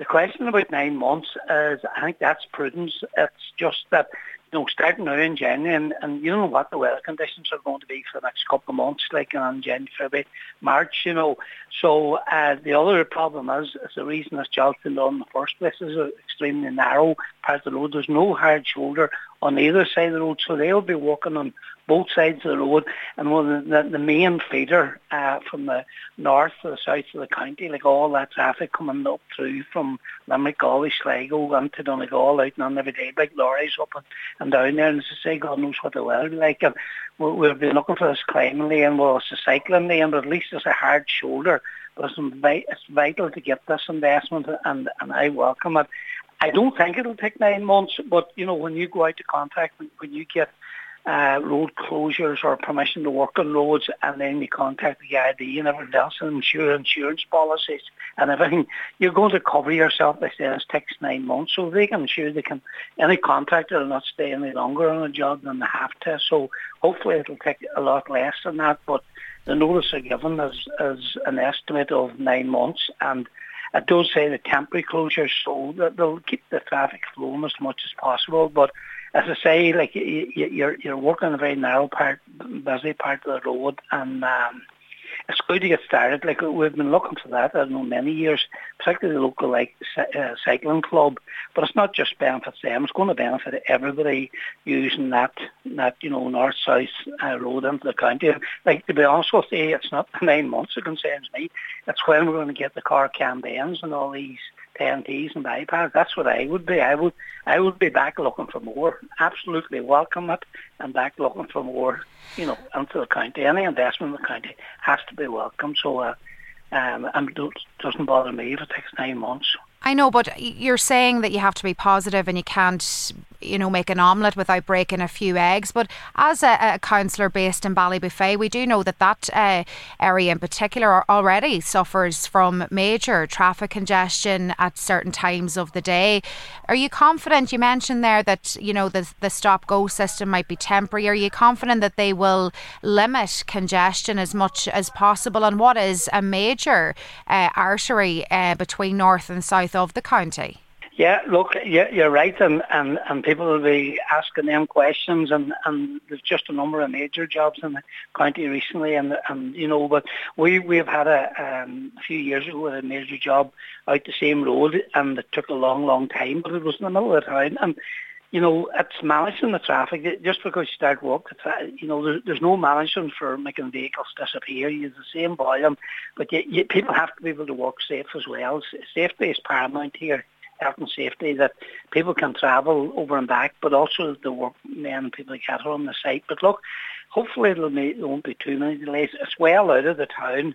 the question about nine months is, I think that's prudence. It's just that you know, starting now in January, and, and you know what the weather conditions are going to be for the next couple of months, like in January, February, March, you know. So uh, the other problem is, is the reason job's been done in the first place is extremely narrow part of the road. There's no hard shoulder on either side of the road, so they'll be walking on both sides of the road. And one the, the main feeder uh, from the north to the south of the county, like all that traffic coming up through from Limerick, Galway, Sligo, into Donegal, out and on every day, like lorries up and, and down there. And as I say, God knows what the weather like. And we'll, we'll be looking for this climbing lane, well, it's a cycling lane, but at least it's a hard shoulder. But it's vital to get this investment, and, and I welcome it. I don't think it'll take nine months, but you know, when you go out to contact, when, when you get uh, road closures or permission to work on roads, and then you contact the ID and everything else, and insure insurance policies and everything. You're going to cover yourself by saying it takes nine months, so they can ensure they can. Any contractor will not stay any longer on a job than they have to. So hopefully it'll take a lot less than that. But the notice are given is, is an estimate of nine months, and it does say the temporary closures, so they'll keep the traffic flowing as much as possible, but as I say, like you, you're you're working on a very narrow part, busy part of the road, and um, it's good to get started. Like we've been looking for that, I know, many years, particularly the local like uh, cycling club. But it's not just benefits them; it's going to benefit everybody using that that you know north south uh, road into the county. Like to be honest with you, it's not the nine months it concerns me. It's when we're going to get the car campaigns and all these TNTs and bypass. That's what I would be. I would I would be back looking for more. Absolutely welcome it and back looking for more, you know, into the county. Any investment in the county has to be welcome. So uh, um, and it doesn't bother me if it takes nine months. I know, but you're saying that you have to be positive and you can't, you know, make an omelette without breaking a few eggs. But as a, a councillor based in Ballybofey, we do know that that uh, area in particular already suffers from major traffic congestion at certain times of the day. Are you confident? You mentioned there that you know the the stop go system might be temporary. Are you confident that they will limit congestion as much as possible? And what is a major uh, artery uh, between north and south? of the county. Yeah, look, you're right, and, and, and people will be asking them questions, and, and there's just a number of major jobs in the county recently, and and you know, but we we've had a, um, a few years ago a major job out the same road, and it took a long, long time, but it was in the middle of the town, and you know, it's managing the traffic. Just because you start work, you know, there's, there's no management for making vehicles disappear. You have the same volume, but you, you, people have to be able to work safe as well. Safety is paramount here, health and safety, that people can travel over and back, but also the workmen and people get on the site. But look, hopefully it'll be, there won't be too many delays. It's well out of the town.